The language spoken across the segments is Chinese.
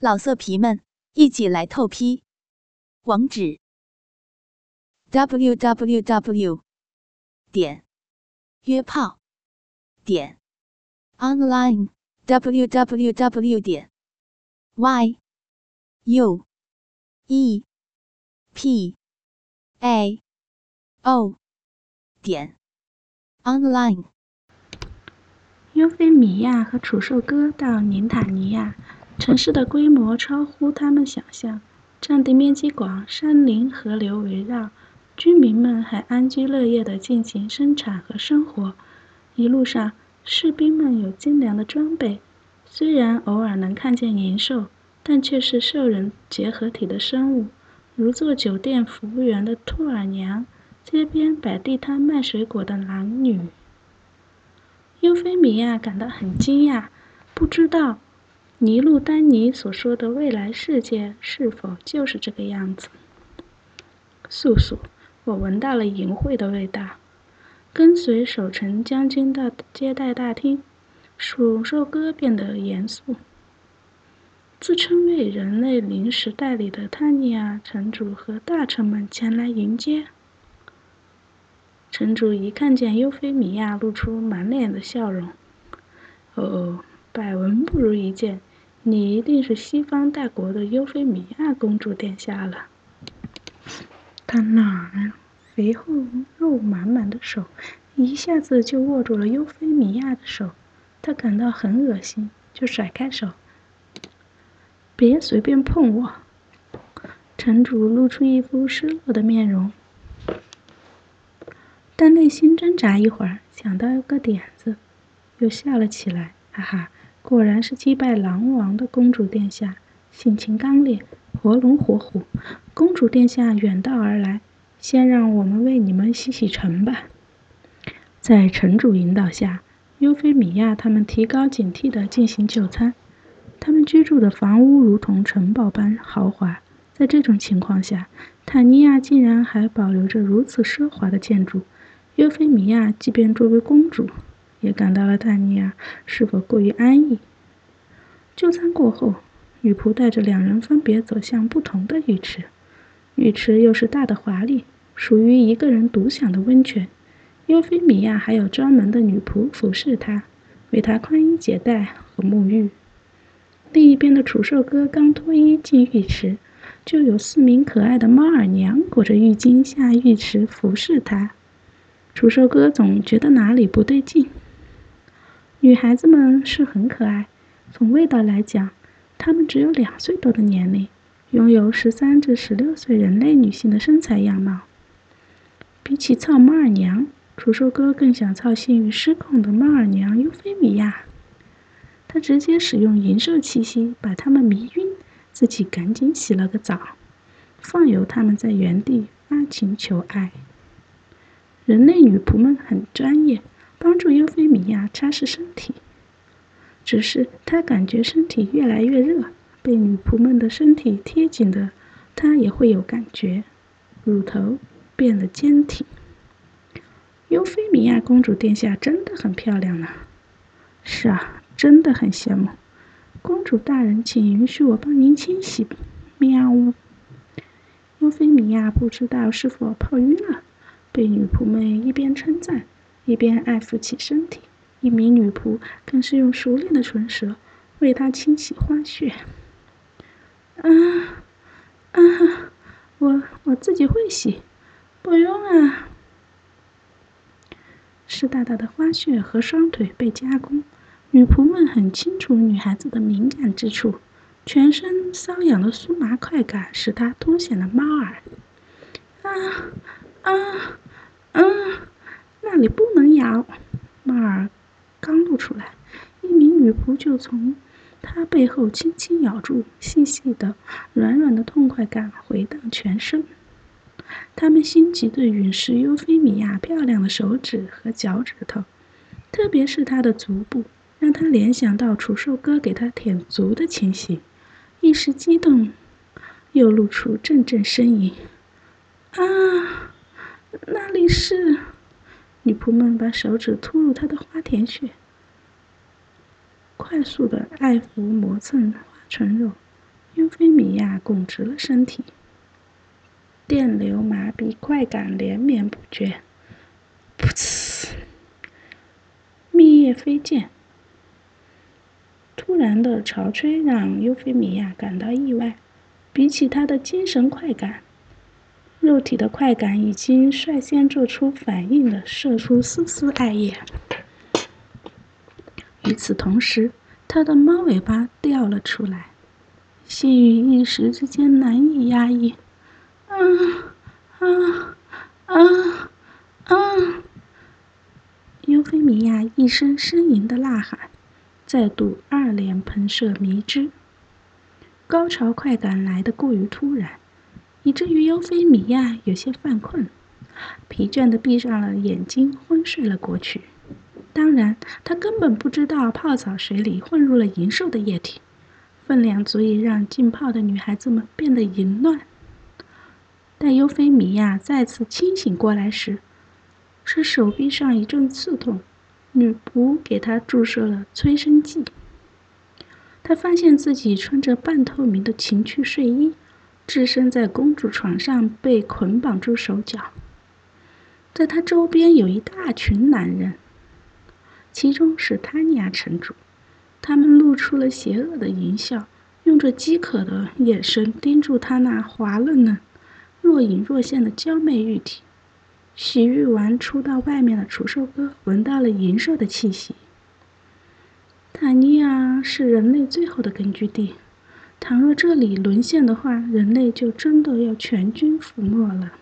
老色皮们，一起来透批！网址：w w w 点约炮点 online w w w 点 y u e p a o 点 online。优菲米亚和楚兽哥到宁塔尼亚。城市的规模超乎他们想象，占地面积广，山林河流围绕，居民们还安居乐业地进行生产和生活。一路上，士兵们有精良的装备，虽然偶尔能看见银兽，但却是兽人结合体的生物，如做酒店服务员的兔儿娘，街边摆地摊卖水果的男女。优菲米亚感到很惊讶，不知道。尼禄丹尼所说的未来世界是否就是这个样子？素素，我闻到了淫秽的味道。跟随守城将军到接待大厅，鼠兽哥变得严肃。自称为人类临时代理的泰尼亚城主和大臣们前来迎接。城主一看见优菲米亚，露出满脸的笑容。哦哦，百闻不如一见。你一定是西方大国的优菲米亚公主殿下了。他那肥厚肉满满的手一下子就握住了优菲米亚的手，他感到很恶心，就甩开手。别随便碰我！城主露出一副失落的面容，但内心挣扎一会儿，想到一个点子，又笑了起来，哈哈。果然是击败狼王的公主殿下，性情刚烈，活龙活虎。公主殿下远道而来，先让我们为你们洗洗尘吧。在城主引导下，优菲米亚他们提高警惕地进行就餐。他们居住的房屋如同城堡般豪华，在这种情况下，坦尼亚竟然还保留着如此奢华的建筑。优菲米亚即便作为公主。也感到了坦尼亚是否过于安逸。就餐过后，女仆带着两人分别走向不同的浴池。浴池又是大的华丽，属于一个人独享的温泉。优菲米亚还有专门的女仆服侍她，为她宽衣解带和沐浴。另一边的楚兽哥刚脱衣进浴池，就有四名可爱的猫耳娘裹着浴巾下浴池服侍他。楚兽哥总觉得哪里不对劲。女孩子们是很可爱，从味道来讲，她们只有两岁多的年龄，拥有十三至十六岁人类女性的身材样貌。比起操猫耳娘，楚兽哥更想操性欲失控的猫耳娘尤菲米亚。他直接使用银兽气息把他们迷晕，自己赶紧洗了个澡，放由他们在原地发情求爱。人类女仆们很专业。帮助尤菲米亚擦拭身体，只是她感觉身体越来越热，被女仆们的身体贴紧的，她也会有感觉，乳头变得坚挺。尤菲米亚公主殿下真的很漂亮呢。是啊，真的很羡慕。公主大人，请允许我帮您清洗。喵。呜。尤菲米亚不知道是否泡晕了，被女仆们一边称赞。一边爱抚起身体，一名女仆更是用熟练的唇舌为她清洗花穴。啊啊！我我自己会洗，不用啊。湿哒哒的花穴和双腿被加工，女仆们很清楚女孩子的敏感之处，全身瘙痒的酥麻快感使她凸显了猫耳。啊啊啊！那里不能咬，猫儿刚露出来，一名女仆就从他背后轻轻咬住，细细的、软软的痛快感回荡全身。他们心急的陨石优菲米亚漂亮的手指和脚趾头，特别是她的足部，让他联想到楚兽哥给他舔足的情形，一时激动，又露出阵阵呻吟。啊，那里是？女仆们把手指突入她的花田穴，快速的爱抚磨蹭花唇肉，尤菲米亚拱直了身体，电流麻痹，快感连绵不绝。噗呲！蜜液飞溅。突然的潮吹让尤菲米亚感到意外。比起他的精神快感，肉体的快感已经率先做出反应的射出丝丝艾叶。与此同时，他的猫尾巴掉了出来，性欲一时之间难以压抑。啊啊啊啊！尤菲米亚一声呻吟的呐喊，再度二连喷射迷之。高潮快感来得过于突然，以至于尤菲米亚有些犯困，疲倦地闭上了眼睛，昏睡了过去。当然，他根本不知道泡澡水里混入了银兽的液体，分量足以让浸泡的女孩子们变得淫乱。待尤菲米亚再次清醒过来时，是手臂上一阵刺痛，女仆给她注射了催生剂。他发现自己穿着半透明的情趣睡衣，置身在公主床上，被捆绑住手脚。在他周边有一大群男人，其中是塔尼亚城主。他们露出了邪恶的淫笑，用着饥渴的眼神盯住他那滑嫩嫩、若隐若现的娇媚玉体。洗浴完出到外面的除兽哥闻到了淫兽的气息。塔尼亚是人类最后的根据地，倘若这里沦陷的话，人类就真的要全军覆没了。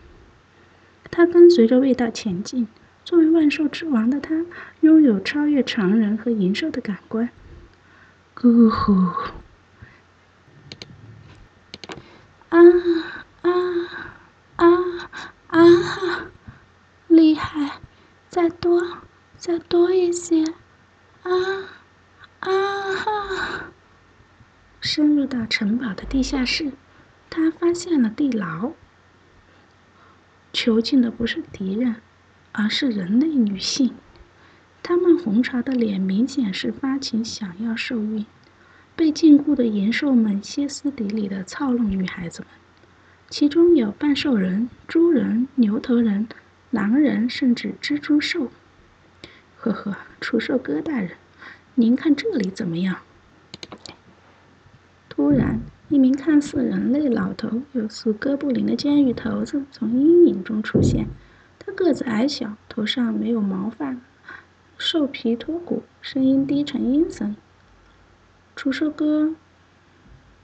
他跟随着味道前进，作为万兽之王的他，拥有超越常人和银兽的感官。咕呼！啊啊！厉害！再多，再多一些！啊！啊哈！深入城堡的地下室，他发现了地牢。囚禁的不是敌人，而是人类女性。她们红潮的脸明显是发情，想要受孕。被禁锢的银兽们歇斯底里的操弄女孩子们，其中有半兽人、猪人、牛头人、狼人，甚至蜘蛛兽。呵呵，楚兽哥大人。您看这里怎么样？突然，一名看似人类老头，有似哥布林的监狱头子从阴影中出现。他个子矮小，头上没有毛发，兽皮脱骨，声音低沉阴森。楚兽哥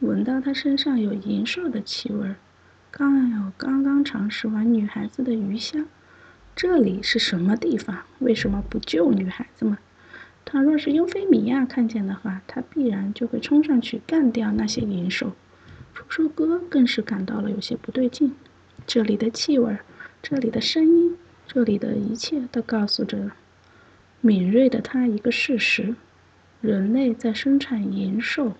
闻到他身上有银兽的气味，刚有刚刚尝试完女孩子的鱼香。这里是什么地方？为什么不救女孩子们？倘若是尤菲米亚看见的话，他必然就会冲上去干掉那些银兽。楚兽哥更是感到了有些不对劲。这里的气味，这里的声音，这里的一切都告诉着敏锐的他一个事实：人类在生产银兽。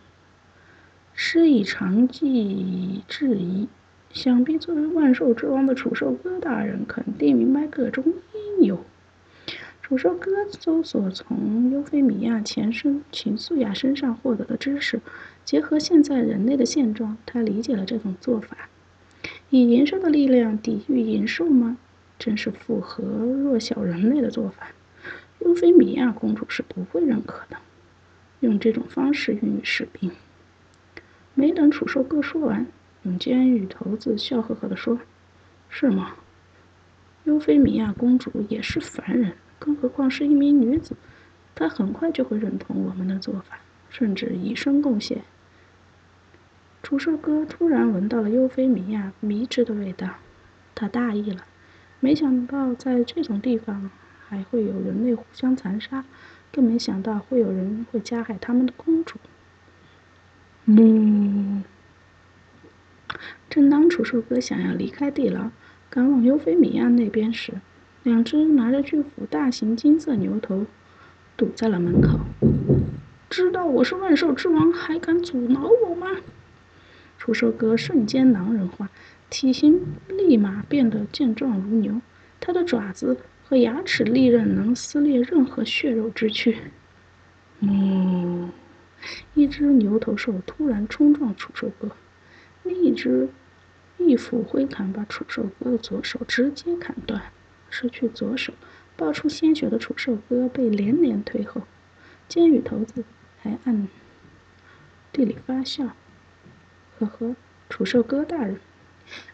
施以长计质疑，想必作为万兽之王的楚兽哥大人肯定明白各种因由。楚兽哥搜索从尤菲米亚前身秦素雅身上获得的知识，结合现在人类的现状，他理解了这种做法：以银兽的力量抵御银兽吗？真是符合弱小人类的做法。尤菲米亚公主是不会认可的。用这种方式孕育士兵。没等楚兽哥说完，永坚与头子笑呵呵地说：“是吗？尤菲米亚公主也是凡人。”更何况是一名女子，她很快就会认同我们的做法，甚至以身贡献。楚兽哥突然闻到了尤菲米亚迷之的味道，他大意了，没想到在这种地方还会有人类互相残杀，更没想到会有人会加害他们的公主。嗯，正当楚兽哥想要离开地牢，赶往尤菲米亚那边时，两只拿着巨斧、大型金色牛头堵在了门口。知道我是万兽之王，还敢阻挠我吗？楚兽哥瞬间狼人化，体型立马变得健壮如牛，他的爪子和牙齿利刃能撕裂任何血肉之躯。嗯，一只牛头兽突然冲撞楚兽哥，另一只一斧挥砍，把楚寿哥的左手直接砍断。失去左手，爆出鲜血的楚寿哥被连连退后。监狱头子还暗地里发笑：“呵呵，楚寿哥大人，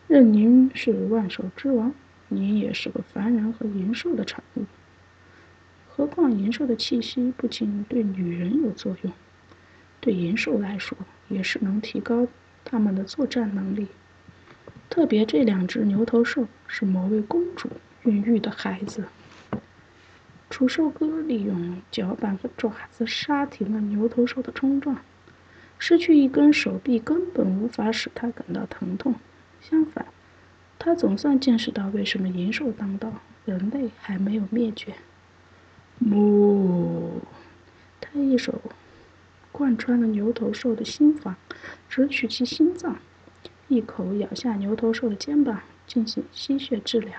任您是万兽之王，您也是个凡人和银兽的产物。何况银兽的气息不仅对女人有作用，对银兽来说也是能提高他们的作战能力。特别这两只牛头兽是某位公主孕育的孩子。”楚兽哥利用脚板和爪子刹停了牛头兽的冲撞，失去一根手臂根本无法使他感到疼痛。相反，他总算见识到为什么银兽当道，人类还没有灭绝。木！他一手贯穿了牛头兽的心房，直取其心脏，一口咬下牛头兽的肩膀，进行吸血治疗。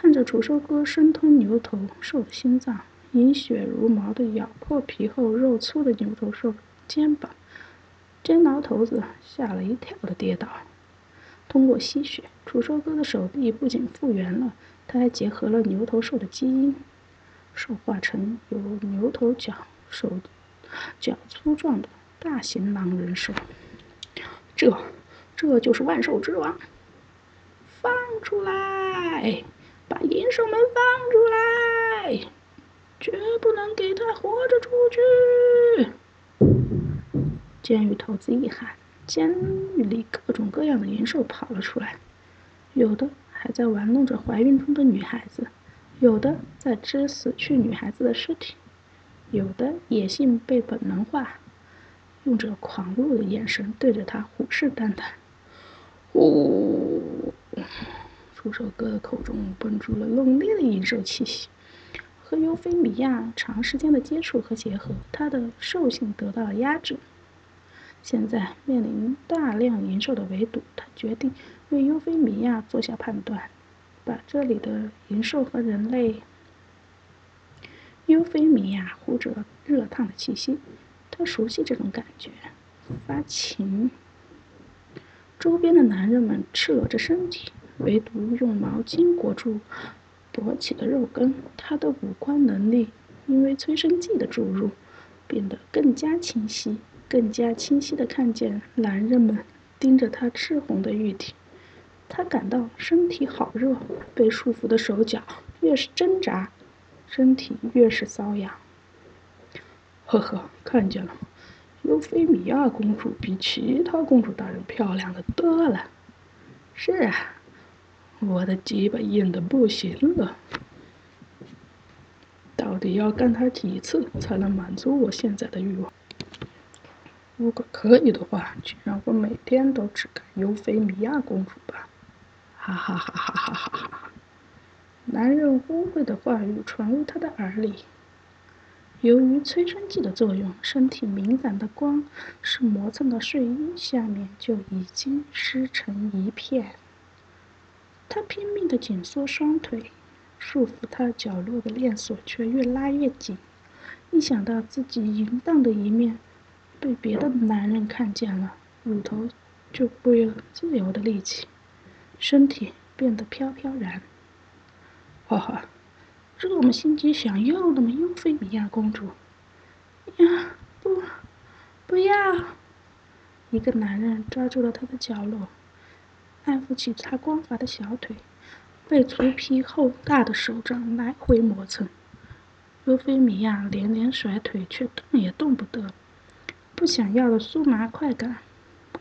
看着楚兽哥生吞牛头兽的心脏，饮血如毛的咬破皮厚肉粗的牛头兽肩膀，监牢头子吓了一跳的跌倒。通过吸血，楚兽哥的手臂不仅复原了，他还结合了牛头兽的基因，兽化成有牛头角、手脚粗壮的大型狼人兽。这，这就是万兽之王！放出来！把银兽们放出来，绝不能给他活着出去！监狱头子一喊，监狱里各种各样的银兽跑了出来，有的还在玩弄着怀孕中的女孩子，有的在吃死去女孩子的尸体，有的野性被本能化，用着狂怒的眼神对着他虎视眈眈。呜！楚手哥的口中蹦出了浓烈的银兽气息，和尤菲米亚长时间的接触和结合，他的兽性得到了压制。现在面临大量银兽的围堵，他决定为尤菲米亚做下判断，把这里的银兽和人类。尤菲米亚呼着热烫的气息，他熟悉这种感觉，发情。周边的男人们赤裸着身体。唯独用毛巾裹住勃起的肉根，他的五官能力因为催生剂的注入变得更加清晰，更加清晰地看见男人们盯着他赤红的玉体。他感到身体好热，被束缚的手脚越是挣扎，身体越是瘙痒。呵呵，看见了，尤菲米亚公主比其他公主大人漂亮的多了。是啊。我的鸡巴硬的不行了，到底要干他几次才能满足我现在的欲望？如果可以的话，就让我每天都只干尤菲米亚公主吧！哈哈哈哈哈哈哈哈！男人污秽的话语传入他的耳里。由于催生剂的作用，身体敏感的光是磨蹭到睡衣下面就已经湿成一片。他拼命地紧缩双腿，束缚他角落的链锁却越拉越紧。一想到自己淫荡的一面被别的男人看见了，乳头就不由自由的力气，身体变得飘飘然。哈哈，这么心急想要的吗，尤菲米亚公主？呀，不，不要！一个男人抓住了他的角落。安抚起他光滑的小腿，被粗皮厚大的手掌来回磨蹭。尤菲米亚连连甩腿，却动也动不得。不想要的酥麻快感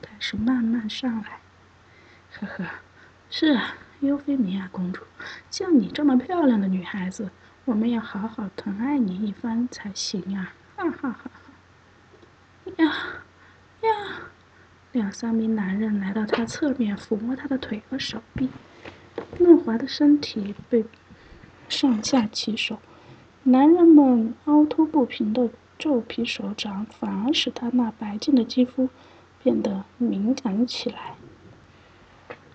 开始慢慢上来。呵呵，是啊，尤菲米亚公主，像你这么漂亮的女孩子，我们要好好疼爱你一番才行啊！哈哈哈哈！呀呀！两三名男人来到他侧面，抚摸他的腿和手臂，嫩滑的身体被上下其手。男人们凹凸不平的皱皮手掌，反而使他那白净的肌肤变得敏感起来。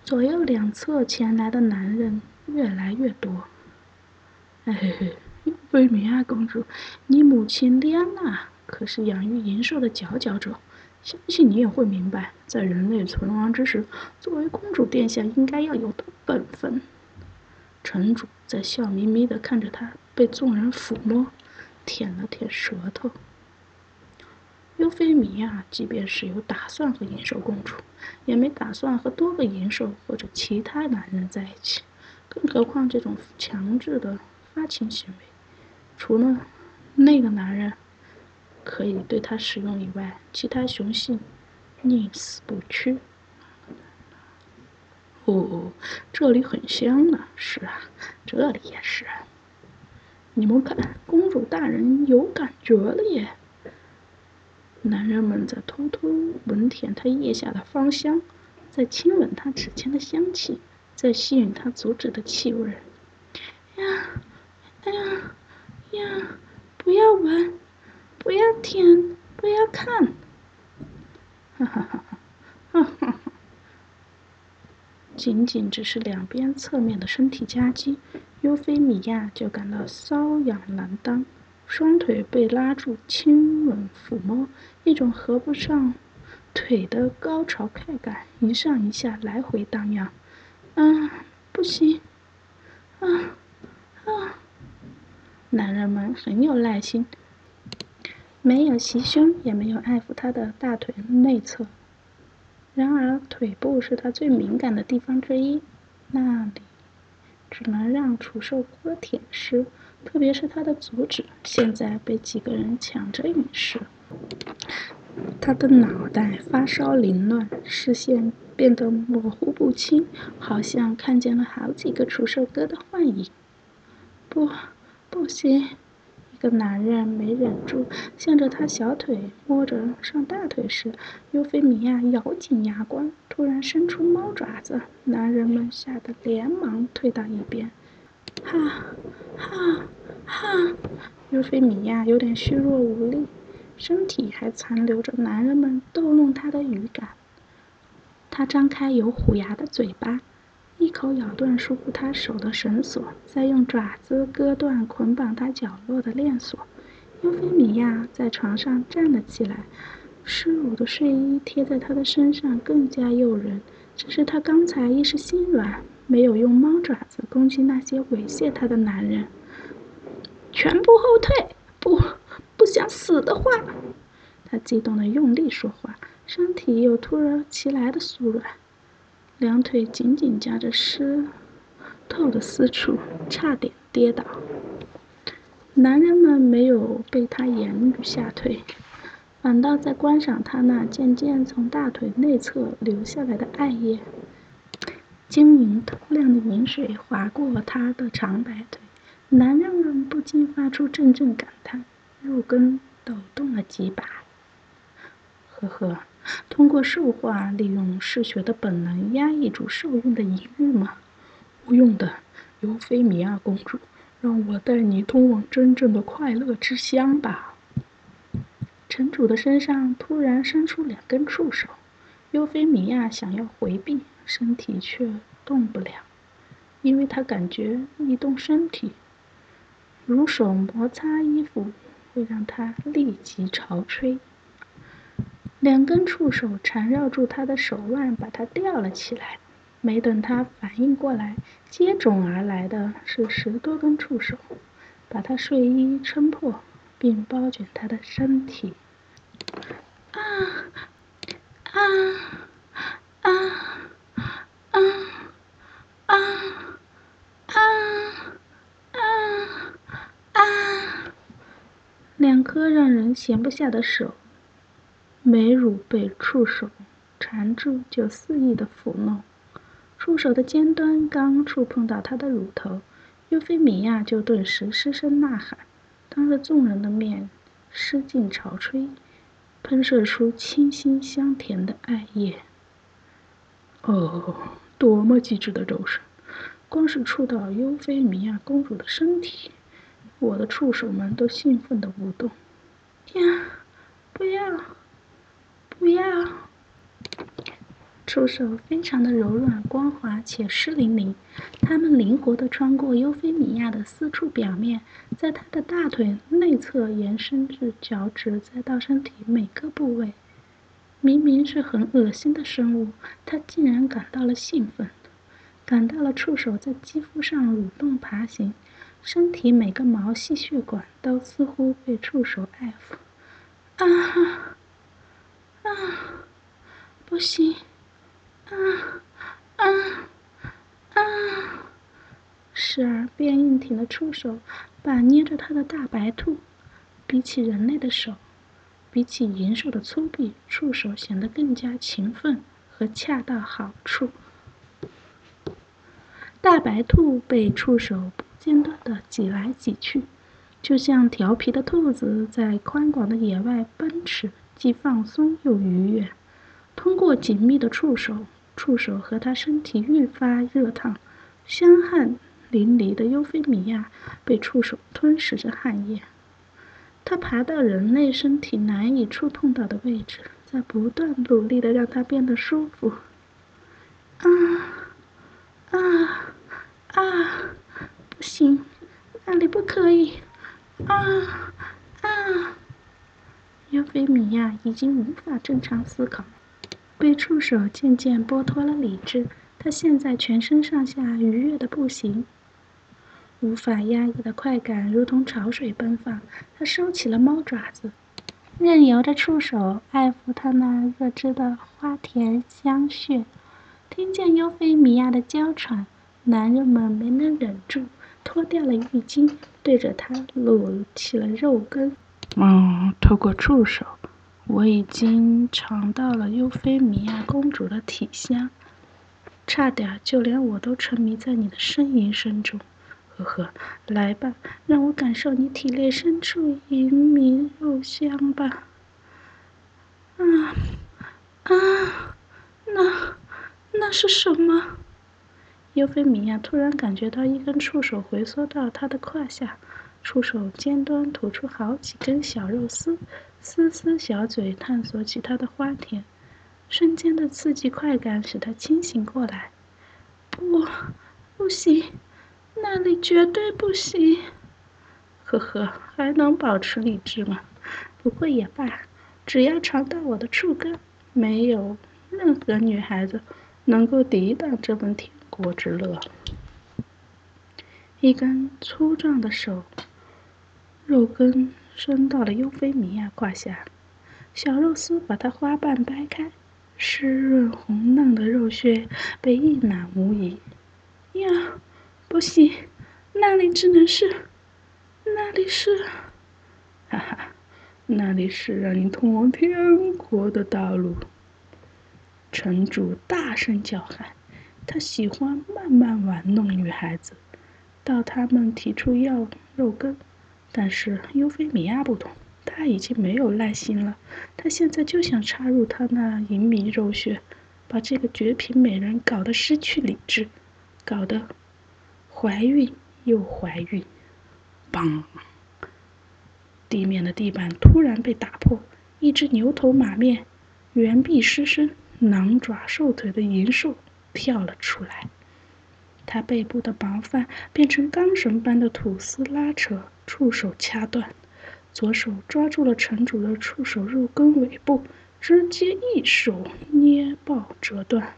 左右两侧前来的男人越来越多。嘿嘿嘿，贝米亚公主，你母亲丽安娜可是养育银兽的佼佼者。相信你也会明白，在人类存亡之时，作为公主殿下应该要有的本分。城主在笑眯眯地看着他被众人抚摸，舔了舔舌头。尤菲米亚即便是有打算和银兽共处，也没打算和多个银兽或者其他男人在一起，更何况这种强制的发情行为。除了那个男人。可以对他使用以外，其他雄性宁死不屈。哦，这里很香呢。是啊，这里也是。你们看，公主大人有感觉了耶！男人们在偷偷闻舔她腋下的芳香，在亲吻她指尖的香气，在吸引她足趾的气味。呀，哎呀，呀，不要闻！不要舔，不要看，哈哈哈哈哈哈！仅仅只是两边侧面的身体夹击，尤菲米亚就感到瘙痒难当，双腿被拉住，亲吻抚摸，一种合不上腿的高潮快感，一上一下来回荡漾。啊，不行！啊啊！男人们很有耐心。没有袭胸，也没有爱抚他的大腿内侧。然而，腿部是他最敏感的地方之一，那里只能让楚兽哥舔舐，特别是他的足趾，现在被几个人抢着饮食。他的脑袋发烧凌乱，视线变得模糊不清，好像看见了好几个楚兽哥的幻影。不，不行。个男人没忍住，向着他小腿摸着上大腿时，尤菲米亚咬紧牙关，突然伸出猫爪子。男人们吓得连忙退到一边。哈，哈，哈！尤菲米亚有点虚弱无力，身体还残留着男人们逗弄她的语感。她张开有虎牙的嘴巴。一口咬断束缚他手的绳索，再用爪子割断捆绑他角落的链锁。尤菲米亚在床上站了起来，湿漉的睡衣贴在他的身上更加诱人。只是他刚才一时心软，没有用猫爪子攻击那些猥亵他的男人。全部后退！不，不想死的话。他激动的用力说话，身体又突如其来的酥软。两腿紧紧夹着湿透的私处，差点跌倒。男人们没有被他言语吓退，反倒在观赏他那渐渐从大腿内侧流下来的艾叶。晶莹透亮的饮水划过他的长白腿，男人们不禁发出阵阵感叹，肉根抖动了几把。呵呵。通过兽化利用嗜血的本能压抑住兽用的淫欲吗？无用的，尤菲米亚公主，让我带你通往真正的快乐之乡吧。城主的身上突然伸出两根触手，尤菲米亚想要回避，身体却动不了，因为她感觉一动身体，如手摩擦衣服，会让她立即潮吹。两根触手缠绕住他的手腕，把他吊了起来。没等他反应过来，接踵而来的是十多根触手，把他睡衣撑破，并包卷他的身体。啊啊啊啊啊啊啊啊！两颗让人闲不下的手。美乳被触手缠住，就肆意的抚弄。触手的尖端刚触碰到她的乳头，尤菲米亚就顿时失声呐喊，当着众人的面失禁潮吹，喷射出清新香甜的艾叶。哦，多么机智的肉身！光是触到尤菲米亚公主的身体，我的触手们都兴奋的舞动。呀，不要！不要！触手非常的柔软、光滑且湿淋淋，它们灵活地穿过尤菲米亚的私处表面，在她的大腿内侧延伸至脚趾，再到身体每个部位。明明是很恶心的生物，它竟然感到了兴奋，感到了触手在肌肤上蠕动爬行，身体每个毛细血管都似乎被触手爱抚。啊啊！不行！啊啊啊！时而变硬挺的触手把捏着他的大白兔，比起人类的手。比起银兽的粗鄙，触手显得更加勤奋和恰到好处。大白兔被触手不间断的挤来挤去，就像调皮的兔子在宽广的野外奔驰，既放松又愉悦。通过紧密的触手，触手和他身体愈发热烫，香汗淋漓的优菲米亚被触手吞噬着汗液。他爬到人类身体难以触碰到的位置，在不断努力的让它变得舒服。啊啊啊！不行，那里不可以！啊啊！尤菲米亚已经无法正常思考，被触手渐渐剥脱了理智。他现在全身上下愉悦的不行。无法压抑的快感如同潮水奔放，他收起了猫爪子，任由着触手爱抚他那热汁的花田香穴。听见尤菲米亚的娇喘，男人们没能忍住，脱掉了浴巾，对着她撸起了肉根。嗯，透过触手，我已经尝到了尤菲米亚公主的体香，差点就连我都沉迷在你的呻吟声中。呵呵，来吧，让我感受你体内深处隐秘肉香吧。啊啊，那那是什么？尤菲米亚突然感觉到一根触手回缩到她的胯下，触手尖端吐出好几根小肉丝，丝丝小嘴探索起他的花田，瞬间的刺激快感使他清醒过来。不，不行。那里绝对不行！呵呵，还能保持理智吗？不过也罢，只要尝到我的触根，没有任何女孩子能够抵挡这份天国之乐。一根粗壮的手，肉根伸到了尤菲米亚胯下，小肉丝把它花瓣掰开，湿润红嫩的肉屑被一览无遗。呀！不行，那里只能是，那里是，哈哈，那里是让你通往天国的道路。城主大声叫喊，他喜欢慢慢玩弄女孩子，到他们提出要肉根，但是尤菲米亚不同，他已经没有耐心了，他现在就想插入他那隐秘肉穴，把这个绝品美人搞得失去理智，搞得。怀孕又怀孕，砰！地面的地板突然被打破，一只牛头马面、猿臂狮身、狼爪兽腿的银兽跳了出来。他背部的毛发变成钢绳般的吐丝拉扯，触手掐断。左手抓住了城主的触手肉根尾部，直接一手捏爆折断。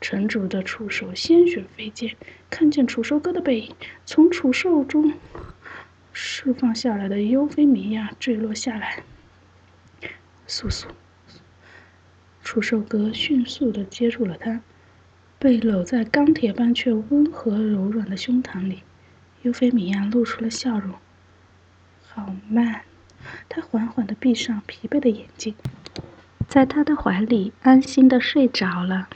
城主的触手鲜血飞溅，看见楚兽哥的背影，从楚兽中释放下来的尤菲米亚坠落下来。速速！楚兽哥迅速地接住了他，被搂在钢铁般却温和柔软的胸膛里。尤菲米亚露出了笑容。好慢，他缓缓地闭上疲惫的眼睛，在他的怀里安心地睡着了。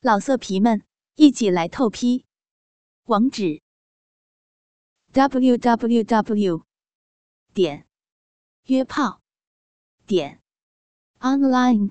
老色皮们，一起来透批！网址：w w w 点约炮点 online